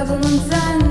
kadının sen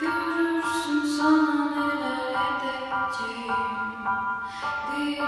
Görürsün sana neler edeceğim Bir